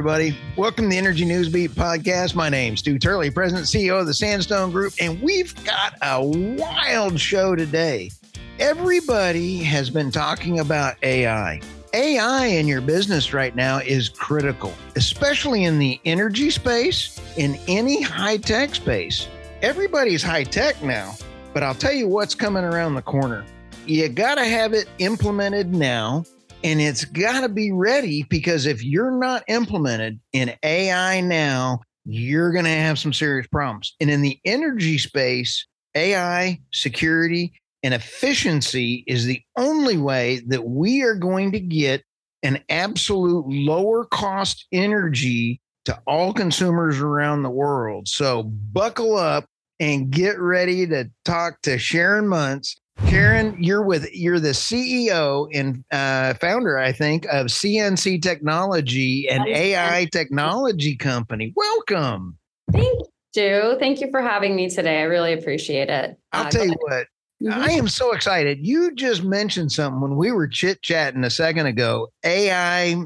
everybody. Welcome to the Energy News Beat podcast. My name's Stu Turley, President CEO of the Sandstone Group, and we've got a wild show today. Everybody has been talking about AI. AI in your business right now is critical, especially in the energy space, in any high tech space. Everybody's high tech now, but I'll tell you what's coming around the corner. You got to have it implemented now and it's got to be ready because if you're not implemented in AI now, you're going to have some serious problems. And in the energy space, AI, security, and efficiency is the only way that we are going to get an absolute lower cost energy to all consumers around the world. So buckle up and get ready to talk to Sharon Muniz Sharon, you're with you're the CEO and uh, founder, I think, of NCN Technology, an AI technology company. Welcome. Thank you. Thank you for having me today. I really appreciate it. I'll uh, tell you what. Mm-hmm. I am so excited. You just mentioned something when we were chit chatting a second ago. AI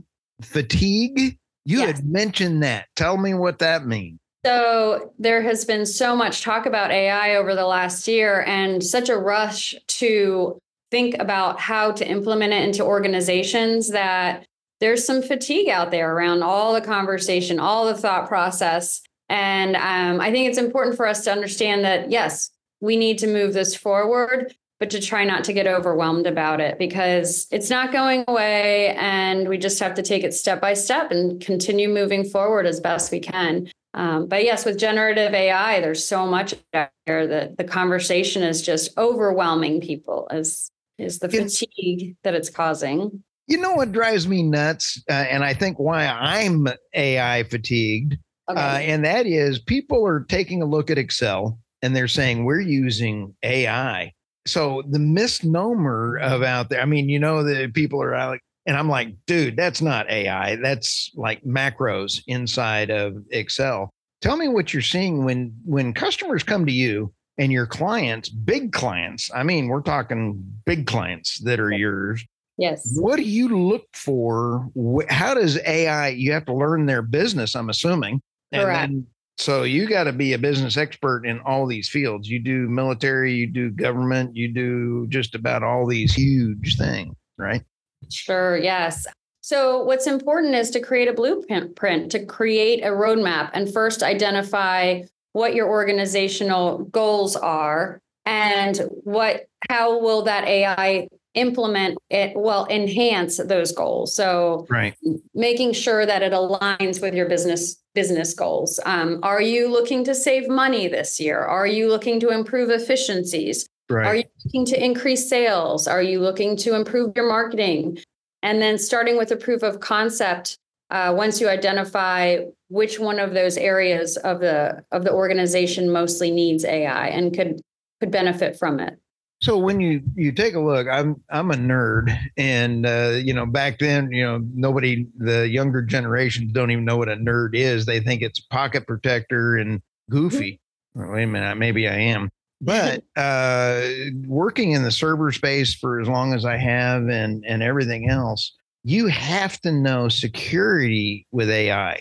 fatigue. You yes. had mentioned that. Tell me what that means. So there has been so much talk about AI over the last year and such a rush to think about how to implement it into organizations that there's some fatigue out there around all the conversation, all the thought process. And um, I think it's important for us to understand that, yes, we need to move this forward, but to try not to get overwhelmed about it because it's not going away. And we just have to take it step by step and continue moving forward as best we can. Um, but yes, with generative AI, there's so much out there that the conversation is just overwhelming people as is the fatigue that it's causing. You know what drives me nuts, uh, and I think why I'm AI fatigued, okay. uh, and that is people are taking a look at Excel and they're saying we're using AI. So the misnomer of out there, I mean, you know, the people are like, and I'm like, dude, that's not AI. That's like macros inside of Excel. Tell me what you're seeing when when customers come to you and your clients, big clients. I mean, we're talking big clients that are yours. Yes. What do you look for? How does AI? You have to learn their business. I'm assuming. Correct. Then, so you got to be a business expert in all these fields. You do military, you do government, you do just about all these huge things, right? Sure, yes. So, what's important is to create a blueprint, to create a roadmap, and first identify what your organizational goals are and what how will that AI implement it well enhance those goals. So right. making sure that it aligns with your business business goals. Um, are you looking to save money this year? Are you looking to improve efficiencies Right. Are you looking to increase sales? Are you looking to improve your marketing? And then starting with a proof of concept, uh, once you identify which one of those areas of the of the organization mostly needs AI and could could benefit from it. So when you you take a look, I'm I'm a nerd, and uh, you know back then, you know nobody, the younger generations don't even know what a nerd is. They think it's pocket protector and goofy. Well, wait a minute, maybe I am but uh, working in the server space for as long as I have and and everything else, you have to know security with AI,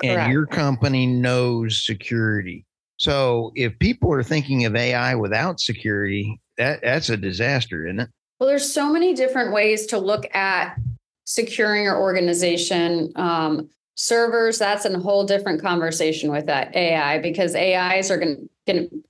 Correct. and your company knows security. So if people are thinking of AI without security, that that's a disaster, isn't it? Well, there's so many different ways to look at securing your organization. Um, servers, that's a whole different conversation with that AI because AIs are going to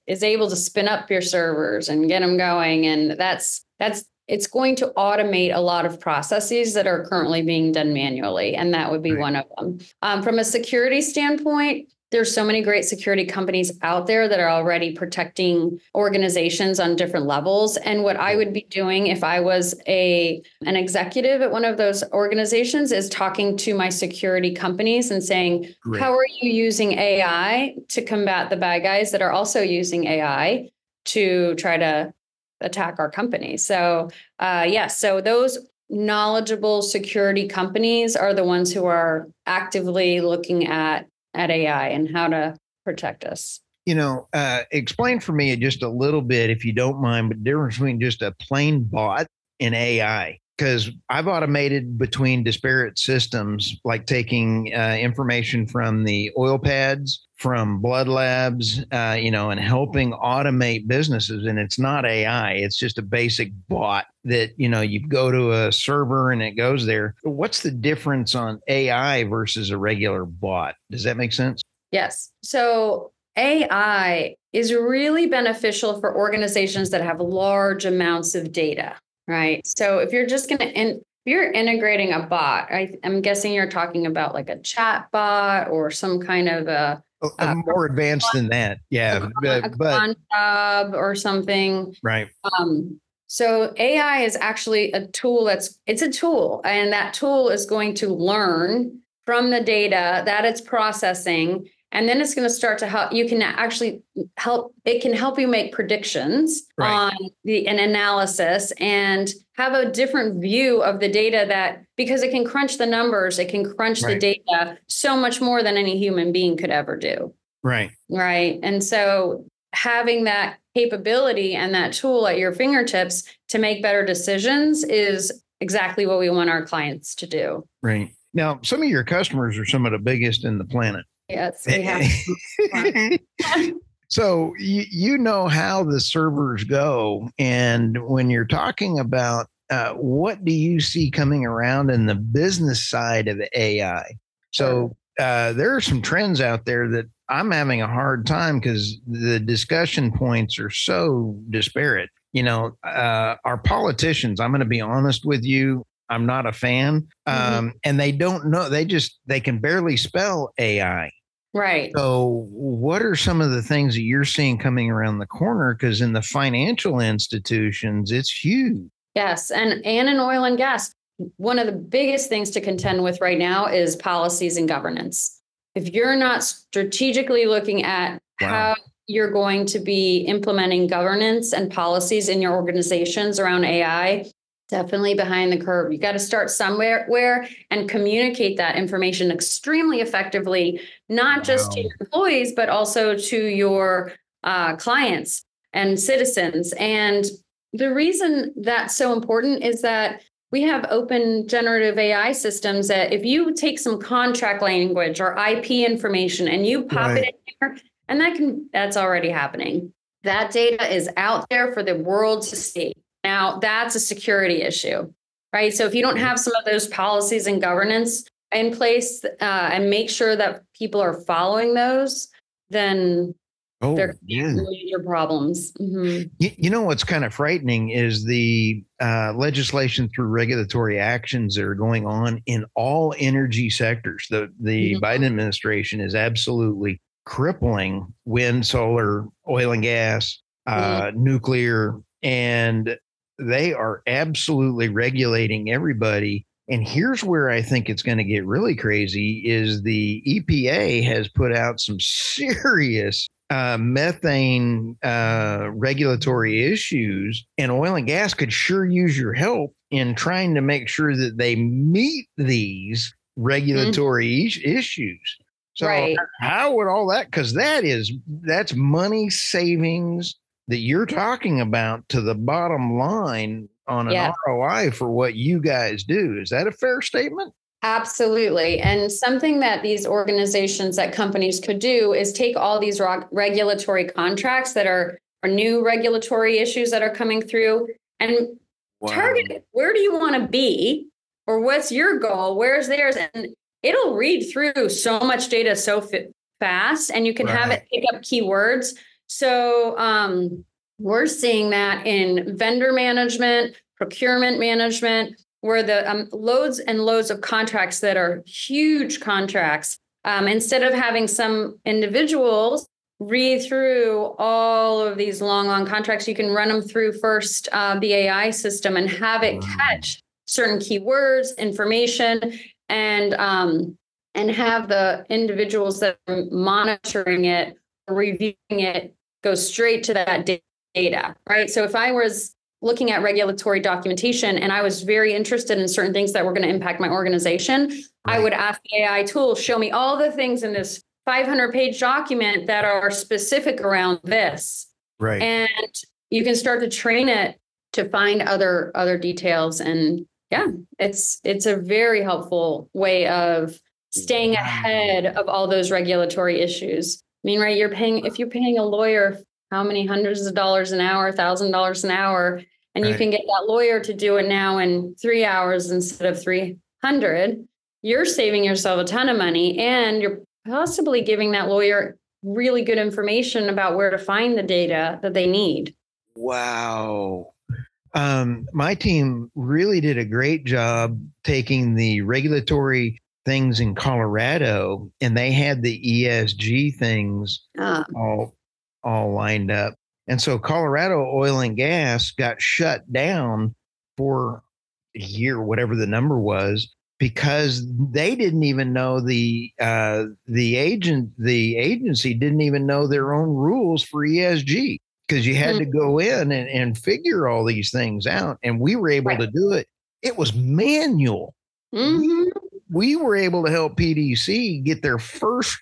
is able to spin up your servers and get them going and that's that's it's going to automate a lot of processes that are currently being done manually and that would be right. one of them um, from a security standpoint there's so many great security companies out there that are already protecting organizations on different levels and what i would be doing if i was a an executive at one of those organizations is talking to my security companies and saying great. how are you using ai to combat the bad guys that are also using ai to try to attack our company so uh, yes yeah, so those knowledgeable security companies are the ones who are actively looking at at AI and how to protect us. You know, uh, explain for me just a little bit, if you don't mind, but difference between just a plain bot and AI. because I've automated between disparate systems, like taking uh, information from the oil pads, from blood labs, uh, you know, and helping automate businesses. And it's not AI; it's just a basic bot that you know you go to a server and it goes there. What's the difference on AI versus a regular bot? Does that make sense? Yes. So AI is really beneficial for organizations that have large amounts of data right? So if you're just going to, you're integrating a bot, I, am guessing you're talking about like a chat bot or some kind of a, uh, more advanced than that. Yeah. A, but, job or something. Right. Um, so AI is actually a tool that's it's a tool and that tool is going to learn from the data that it's processing and then it's going to start to help you can actually help it can help you make predictions right. on the an analysis and have a different view of the data that because it can crunch the numbers it can crunch right. the data so much more than any human being could ever do. Right. Right and so having that capability and that tool at your fingertips to make better decisions is exactly what we want our clients to do. Right. Now some of your customers are some of the biggest in the planet Yes, we have. so you, you know how the servers go. And when you're talking about uh, what do you see coming around in the business side of AI? So uh, there are some trends out there that I'm having a hard time because the discussion points are so disparate. You know, uh, our politicians, I'm going to be honest with you, I'm not a fan. Mm-hmm. Um, and they don't know, they just, they can barely spell AI. Right. So, what are some of the things that you're seeing coming around the corner? Because in the financial institutions, it's huge. Yes. And, and in oil and gas, one of the biggest things to contend with right now is policies and governance. If you're not strategically looking at wow. how you're going to be implementing governance and policies in your organizations around AI, definitely behind the curve. You got to start somewhere where and communicate that information extremely effectively, not wow. just to your employees, but also to your uh, clients and citizens. And the reason that's so important is that we have open generative AI systems that if you take some contract language or IP information and you pop right. it in here, and that can that's already happening. That data is out there for the world to see. Now, that's a security issue, right? So if you don't have some of those policies and governance in place uh, and make sure that people are following those, then Oh, there yeah. major problems. Mm-hmm. You, you, know what's kind of frightening is the uh, legislation through regulatory actions that are going on in all energy sectors. The the mm-hmm. Biden administration is absolutely crippling wind, solar, oil and gas, uh, mm-hmm. nuclear, and they are absolutely regulating everybody. And here's where I think it's going to get really crazy is the EPA has put out some serious uh, methane uh, regulatory issues, and oil and gas could sure use your help in trying to make sure that they meet these regulatory mm-hmm. issues. So right. how would all that? Because that is that's money savings that you're talking about to the bottom line on an yeah. ROI for what you guys do. Is that a fair statement? Absolutely. And something that these organizations, that companies could do is take all these regulatory contracts that are, are new regulatory issues that are coming through and wow. target where do you want to be or what's your goal? Where's theirs? And it'll read through so much data so fast and you can right. have it pick up keywords so um, we're seeing that in vendor management, procurement management, where the um, loads and loads of contracts that are huge contracts, um, instead of having some individuals read through all of these long, long contracts, you can run them through first uh, the AI system and have it catch certain keywords, information, and um, and have the individuals that are monitoring it reviewing it goes straight to that data, right? So if I was looking at regulatory documentation and I was very interested in certain things that were going to impact my organization, right. I would ask the AI tool, show me all the things in this 500 page document that are specific around this. Right. And you can start to train it to find other other details and yeah, it's it's a very helpful way of staying ahead of all those regulatory issues. I mean, right, you're paying if you're paying a lawyer how many hundreds of dollars an hour, thousand dollars an hour, and you can get that lawyer to do it now in three hours instead of three hundred, you're saving yourself a ton of money and you're possibly giving that lawyer really good information about where to find the data that they need. Wow. Um, my team really did a great job taking the regulatory things in Colorado, and they had the ESG things Ah, all all lined up. And so Colorado oil and gas got shut down for a year, whatever the number was, because they didn't even know the uh, the agent the agency didn't even know their own rules for ESG because you had to go in and, and figure all these things out, and we were able Right. to do it. It was manual mhm. We were able to help PDC get their first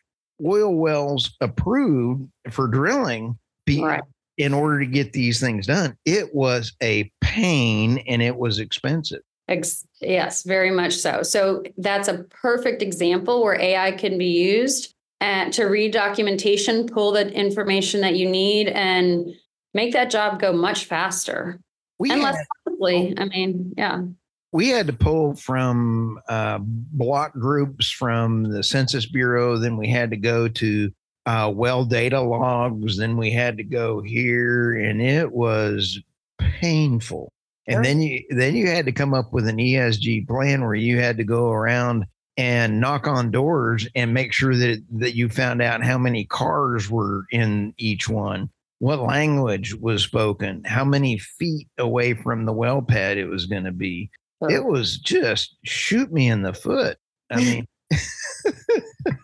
oil wells approved for drilling be, Right. in order to get these things done. It was a pain and it was expensive. Ex- yes, very much so. So that's a perfect example where AI can be used and to read documentation, pull the information that you need, and make that job go much faster We and had, less costly. Oh. I mean, yeah, we had to pull from uh, block groups from the Census Bureau. Then we had to go to uh, well data logs. Then we had to go here, and it was painful. And Sure. then you then you had to come up with an ESG plan where you had to go around and knock on doors and make sure that that you found out how many cars were in each one, what language was spoken, how many feet away from the well pad it was going to be. It was just shoot me in the foot. I mean,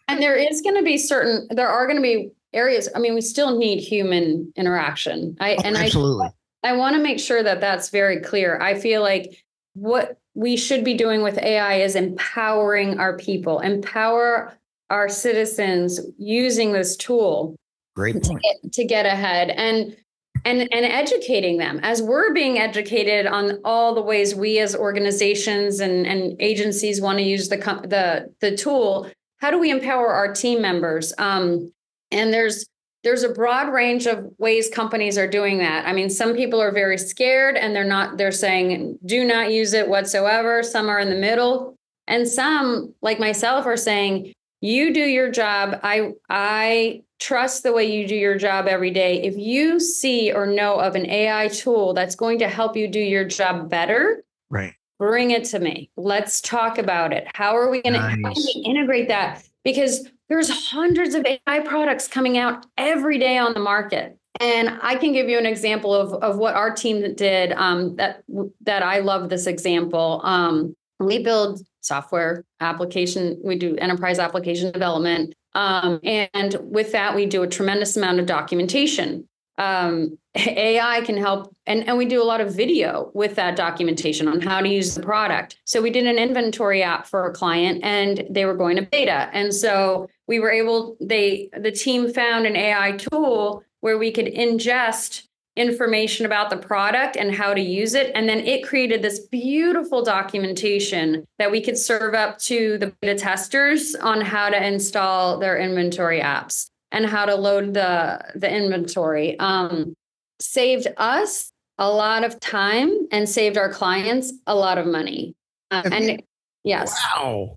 and there is going to be certain. There are going to be areas. I mean, we still need human interaction. I oh, and I absolutely. I want to make sure that that's very clear. I feel like what we should be doing with AI is empowering our people, empower our citizens using this tool Great to point. get, to get ahead and and and educating them. As we're being educated on all the ways we as organizations and and agencies want to use the the the tool how do we empower our team members? Um and there's there's a broad range of ways companies are doing that. I mean some people are very scared and they're not they're saying do not use it whatsoever. Some are in the middle. And some like myself are saying you do your job. I i trust the way you do your job every day. If you see or know of an ai tool that's going to help you do your job better Right. bring it to me. Let's talk about it. How are we going to integrate that? Because there's hundreds of ai products coming out every day on the market. And i can give you an example of, of what our team did um, that that i love this example. Um, we build software application we do enterprise application development um, and with that we do a tremendous amount of documentation. Um, ai can help and, and we do a lot of video with that documentation on how to use the product. So we did an inventory app for a client and they were going to beta. And so we were able they the team found an ai tool where we could ingest information about the product and how to use it. And then it created this beautiful documentation that we could serve up to the beta testers on how to install their inventory apps and how to load the, the inventory. Um, saved us a lot of time and saved our clients a lot of money. Uh, Have you- and yes. Wow.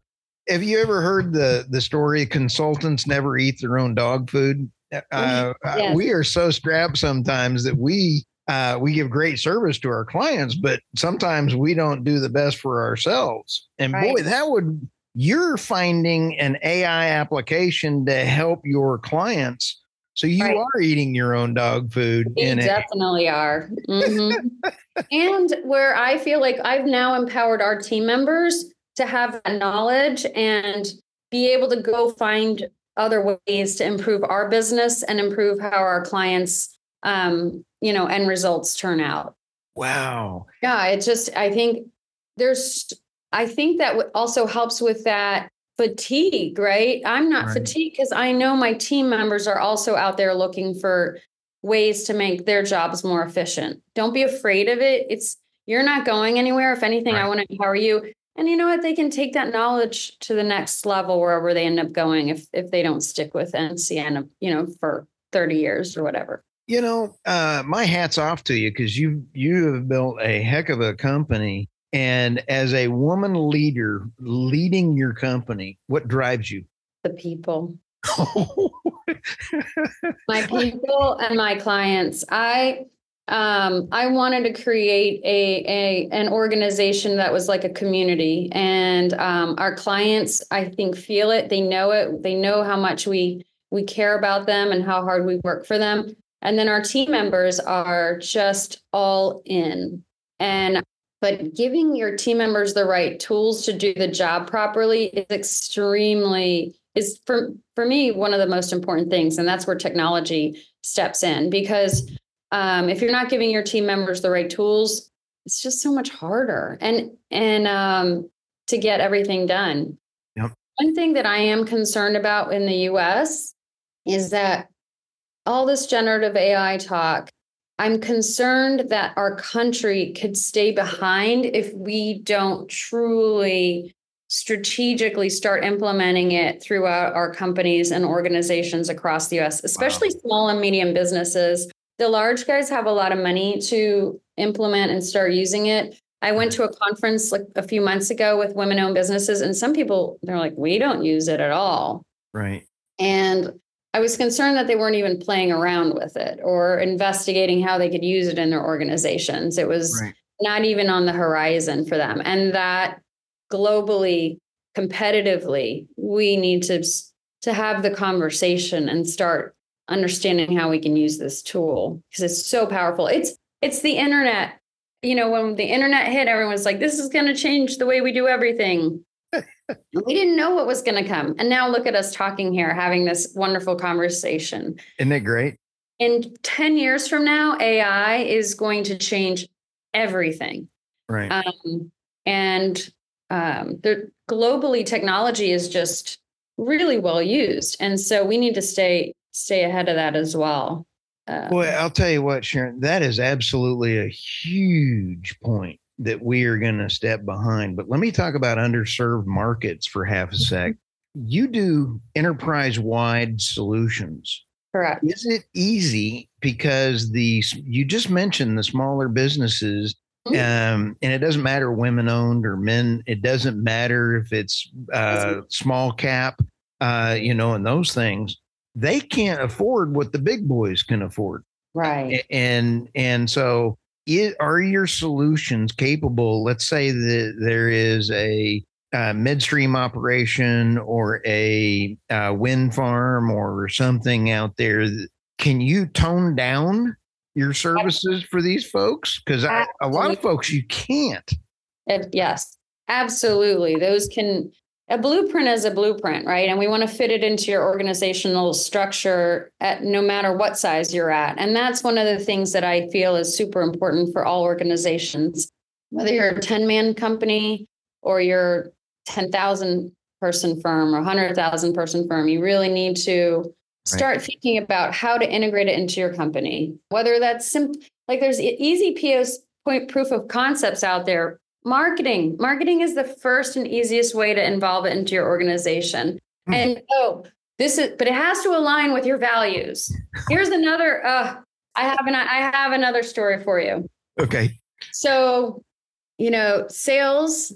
Have you ever heard the the story consultants never eat their own dog food? Uh, uh, Yes. We are so strapped sometimes that we uh, we give great service to our clients, but sometimes we don't do the best for ourselves. And Right. boy, that would you're finding an AI application to help your clients. So you Right. are eating your own dog food We definitely are. Mhm. and where I feel like I've now empowered our team members to have that knowledge and be able to go find other ways to improve our business and improve how our clients, um, you know, end results turn out. wow. Yeah, it just, I think there's, I think that also helps with that fatigue, right? I'm not Right. fatigued because I know my team members are also out there looking for ways to make their jobs more efficient. Don't be afraid of it. It's, You're not going anywhere. If anything, Right. I want to empower you. And you know what? They can take that knowledge to the next level wherever they end up going if if they don't stick with NCN, you know, for 30 years or whatever. You know, uh, my hat's off to you because you you have built a heck of a company. And as a woman leader leading your company, what drives you? The people. my people and my clients i um i wanted to create a, a an organization that was like a community and um our clients i think feel it. They know it. They know how much we we care about them and how hard we work for them. And then our team members are just all in. And but giving your team members the right tools to do the job properly is extremely is for for me one of the most important things and that's where technology steps in because um, if you're not giving your team members the right tools it's just so much harder and and um, to get everything done Yep. one thing that i am concerned about in the us is that all this generative ai talk i'm concerned that our country could stay behind if we don't truly strategically start implementing it throughout our companies and organizations across the US, especially small and medium businesses. The large guys have a lot of money to implement and start using it. I went to a conference like a few months ago with women owned businesses, and some people, they're like, we don't use it at all. right. And I was concerned that they weren't even playing around with it or investigating how they could use it in their organizations. It was Right. not even on the horizon for them. And that globally, competitively, we need to to have the conversation and start understanding how we can use this tool because it's so powerful. It's it's the internet. You know, when the internet hit, everyone's like, "This is going to change the way we do everything." we didn't know what was going to come, and now look at us talking here, having this wonderful conversation Isn't it great? in 10 years from now, AI is going to change everything. Right. Um, and um, the, globally, technology is just really well used. And so we need to stay stay ahead of that as well. Uh, Well, I'll tell you what, Sharon, that is absolutely a huge point that we are going to step behind. But let me talk about underserved markets for half a sec. You do enterprise wide solutions. correct. Is it easy because the you just mentioned the smaller businesses um, and it doesn't matter women owned or men it doesn't matter if it's uh, small cap uh, you know and those things they can't afford what the big boys can afford Right. And and so it, are your solutions capable let's say that there is a uh, midstream operation or a uh, wind farm or something out there can you tone down your services for these folks because a lot of folks you can't yes, absolutely. Those can, a blueprint is a blueprint, right? And we want to fit it into your organizational structure at no matter what size you're at. And that's one of the things that I feel is super important for all organizations. Whether you're a 10 man company or you're 10,000 person firm or 100,000 person firm, you really need to start thinking about how to integrate it into your company. Whether that's simple, like there's easy POs point proof of concepts out there. Marketing. Marketing is the first and easiest way to involve it into your organization. Hmm. And oh, this is but it has to align with your values. Here's another uh I have an I have another story for you. okay So, you know, sales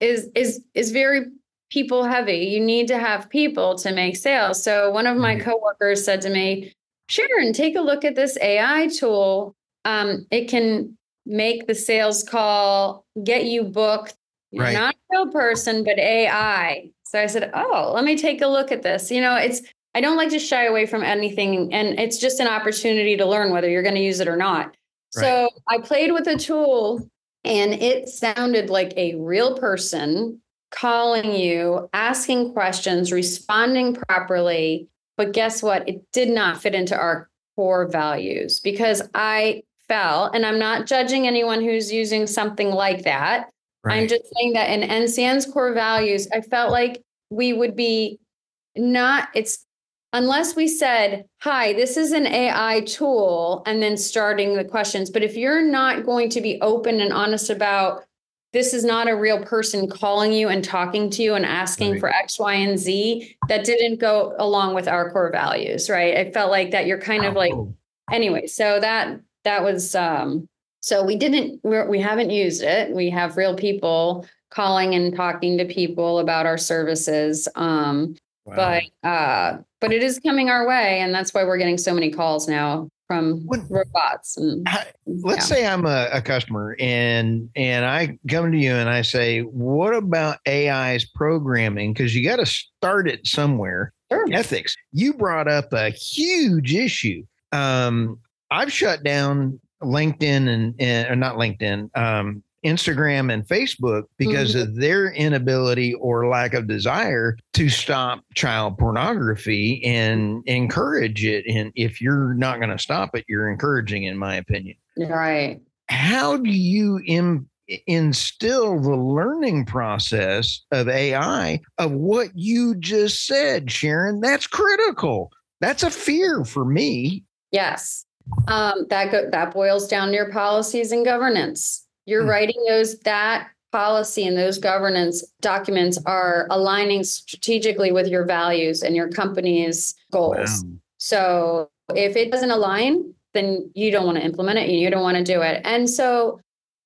is is is very people heavy. You need to have people to make sales. So one of my Mhm. coworkers said to me, Sharon, take a look at this AI tool. Um, it can make the sales call, get you booked. You're Right. not a real person, but AI. So I said, Oh, let me take a look at this. You know, it's I don't like to shy away from anything, and it's just an opportunity to learn whether you're going to use it or not. So I played with a tool and it sounded like a real person calling you, asking questions, responding properly. But guess what? It did not fit into our core values because I fell, and I'm not judging anyone who's using something like that. I'm just saying that in NCN's core values, I felt like we would be not, it's unless we said, hi, this is an AI tool, and then starting the questions. But if you're not going to be open and honest about this is not a real person calling you and talking to you and asking right. for X, Y, and Z, that didn't go along with our core values, right? I felt like that you're kind of like, anyway, so that that was um so we didn't we're, we haven't used it we have real people calling and talking to people about our services um wow. but uh but it is coming our way and that's why we're getting so many calls now from when, robots and, let's yeah. say i'm a, a, customer and and i come to you and i say what about ai's programming because you got to start it somewhere sure. ethics you brought up a huge issue um i've shut down linkedin and, and or not linkedin um Instagram and Facebook because mm-hmm. of their inability or lack of desire to stop child pornography and encourage it. And if you're not going to stop it, you're encouraging, in my opinion. Right. How do you Im- instill the learning process of AI of what you just said, Sharon? That's critical. That's a fear for me. Yes. Um, that go- that boils down to your policies and governance you're mm. writing those that policy and those governance documents are aligning strategically with your values and your company's goals. Wow. So if it doesn't align, then you don't want to implement it and you don't want to do it. And so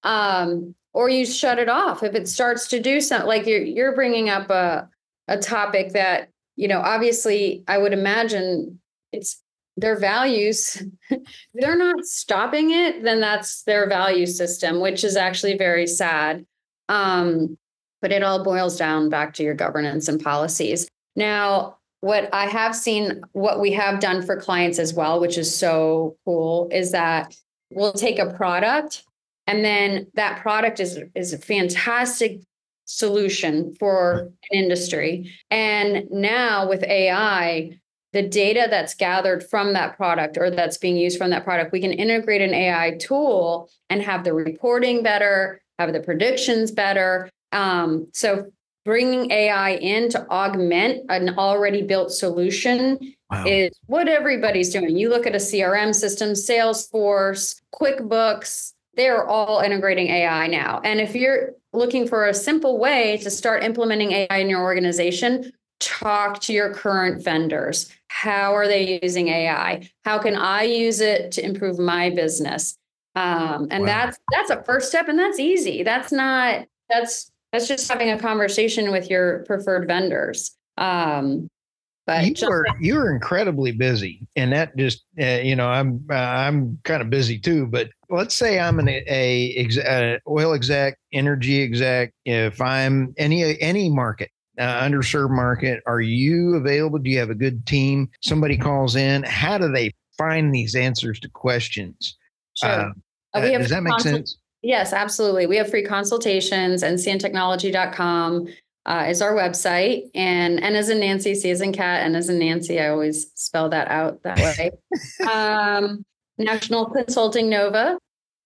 um or you shut it off if it starts to do something like you're you're bringing up a a topic that you know obviously I would imagine it's their values they're not stopping it then that's their value system which is actually very sad. Um, but it all boils down back to your governance and policies. Now what i have seen what we have done for clients as well which is so cool is that we'll take a product and then that product is is a fantastic solution for an industry. And now with ai the data that's gathered from that product or that's being used from that product, we can integrate an AI tool and have the reporting better, have the predictions better. Um, so bringing AI in to augment an already built solution wow. is what everybody's doing. You look at a CRM system, Salesforce, QuickBooks, they're all integrating AI now. And if you're looking for a simple way to start implementing AI in your organization, talk to your current vendors. How are they using AI? How can I use it to improve my business? Um, and wow. that's that's a first step, and that's easy. That's not that's that's just having a conversation with your preferred vendors. Um, but you are you are incredibly busy, and that just uh, you know I'm uh, I'm kind of busy too. But let's say I'm an a, a, oil exec, energy exec. If I'm any any market, uh, underserved market? Are you available? Do you have a good team? Somebody calls in. How do they find these answers to questions? Sure. Uh, uh, we have does that make consult- sense? Yes, absolutely. We have free consultations and ncntechnology.com uh, is our website. And N as in Nancy, C as in cat, N as in Nancy. I always spell that out that way. um, National Consulting Nova.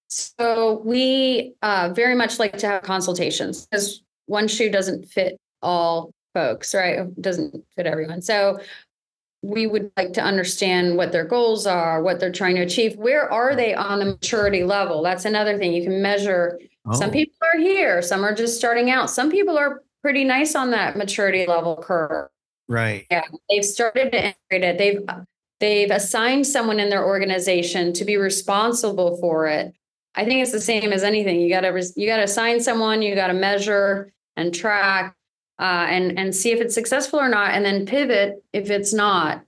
So we uh, very much like to have consultations because one shoe doesn't fit all folks, right? It doesn't fit everyone. So we would like to understand what their goals are, what they're trying to achieve. Where are they on the maturity level? That's another thing you can measure. Oh. Some people are here, some are just starting out. Some people are pretty nice on that maturity level curve. Right. Yeah. They've started to integrate it. They've they've assigned someone in their organization to be responsible for it. I think it's the same as anything. You got to you got to assign someone, you got to measure and track uh, and and see if it's successful or not, and then pivot if it's not.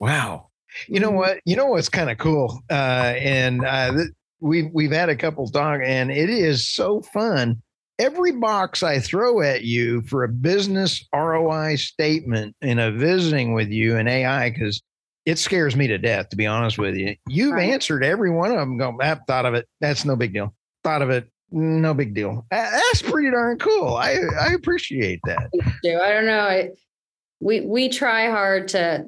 Wow. You know what? You know what's kind of cool, uh, and uh, th- we've we've had a couple talk, and it is so fun. Every box I throw at you for a business ROI statement in a visiting with you in AI, because it scares me to death, to be honest with you. You've right. answered every one of them. Go, I thought of it. That's no big deal. Thought of it no big deal. That's pretty darn cool. I I appreciate that. I don't know. I, we we try hard to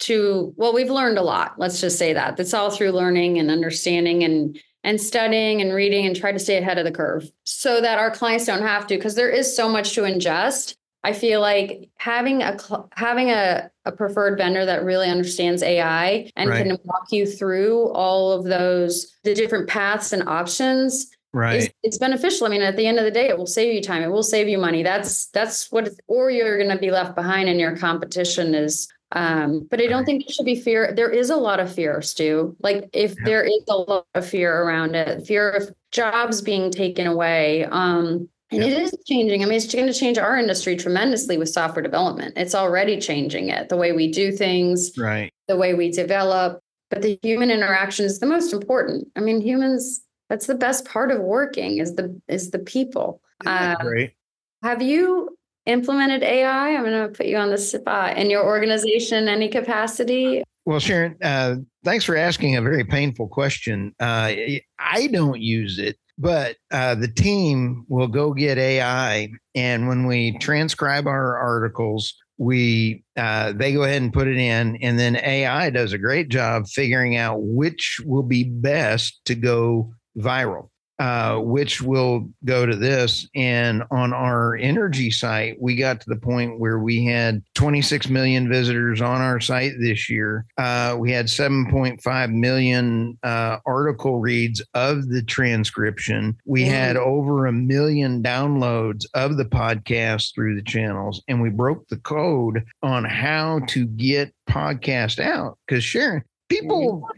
to well, we've learned a lot. Let's just say that. That's all through learning and understanding and and studying and reading and try to stay ahead of the curve so that our clients don't have to because there is so much to ingest. I feel like having a having a, a preferred vendor that really understands AI and right. can walk you through all of those the different paths and options right is, it's beneficial i mean at the end of the day it will save you time it will save you money that's that's what or you're going to be left behind and your competition is um, but I don't think there should be fear. There is a lot of fear, Stu. Like if yeah. there is a lot of fear around it, fear of jobs being taken away. Um, and yeah. it is changing. I mean, it's going to change our industry tremendously with software development. It's already changing it, the way we do things, right? The way we develop. But the human interaction is the most important. I mean, humans. That's the best part of working is the is the people. Um, great. Have you implemented AI? I'm going to put you on the spot in your organization, in any capacity. Well, Sharon, uh, thanks for asking a very painful question. Uh, I don't use it, but uh, the team will go get AI, and when we transcribe our articles, we uh, they go ahead and put it in, and then AI does a great job figuring out which will be best to go viral uh, which will go to this. And on our energy site, we got to the point where we had 26 million visitors on our site this year. Uh, we had 7.5 million uh, article reads of the transcription. We had over a million downloads of the podcast through the channels, and we broke the code on how to get podcast out. Because Sharon, people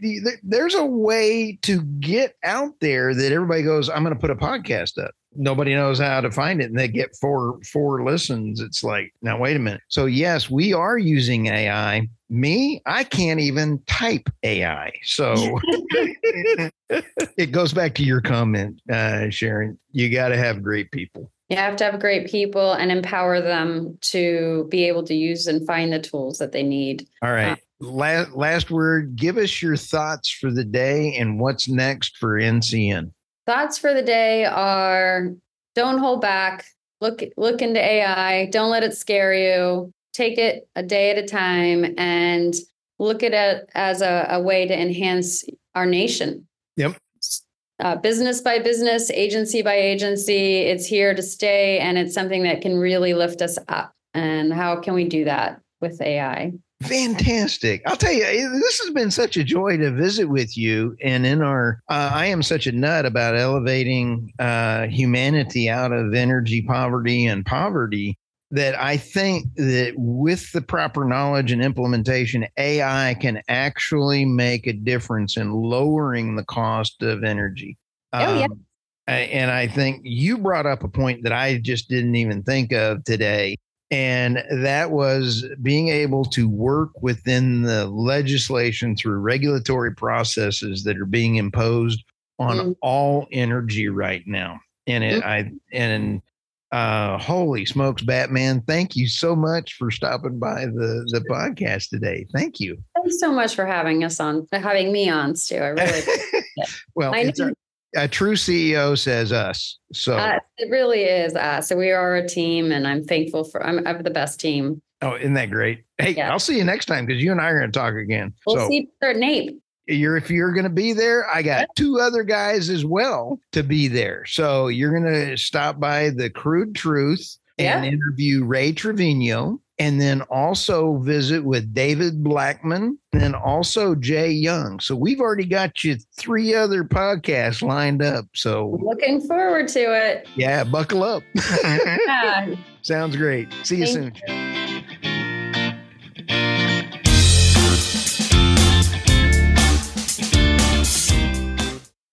there's a way to get out there that everybody goes i'm going to put a podcast up. Nobody knows how to find it and they get four four listens. It's like now wait a minute. So yes we are using ai me i can't even type ai so it goes back to your comment uh, sharon. You got to have great people. You have to have great people and empower them to be able to use and find the tools that they need. All right. Um, last, last word. Give us your thoughts for the day and what's next for NCN. Thoughts for the day are don't hold back. Look look into AI. Don't let it scare you. Take it a day at a time and look at it as a, a way to enhance our nation. Yep uh, business by business, agency by agency. It's here to stay, and it's something that can really lift us up. And how can we do that with AI? Fantastic. I'll tell you, eh, this has been such a joy to visit with you. And in our, uh, I am such a nut about elevating uh, humanity out of energy poverty and poverty that I think that with the proper knowledge and implementation, AI can actually make a difference in lowering the cost of energy. Oh, yeah. Um, and I think you brought up a point that I just didn't even think of today. And that was being able to work within the legislation through regulatory processes that are being imposed on mm. all energy right now. And it, mm. I, and uh, holy smokes, Batman! Thank you so much for stopping by the the podcast today. Thank you. Thanks so much for having us on, having me on, Stu. I really. well, a, a, true CEO says us. So uh, it really is us. So we are a team, and I'm thankful for. I'm, I'm the best team. Oh, isn't that great? Hey, yeah. I'll see you next time because you and I are going to talk again. We'll so. see you at NAPE you're if you're going to be there i got two other guys as well to be there so you're going to stop by the crude truth and yeah. interview ray trevino and then also visit with david blackmon and also jay young. So we've already got you three other podcasts lined up. So looking forward to it. Yeah buckle up. Yeah. sounds great. See you Thank soon. you.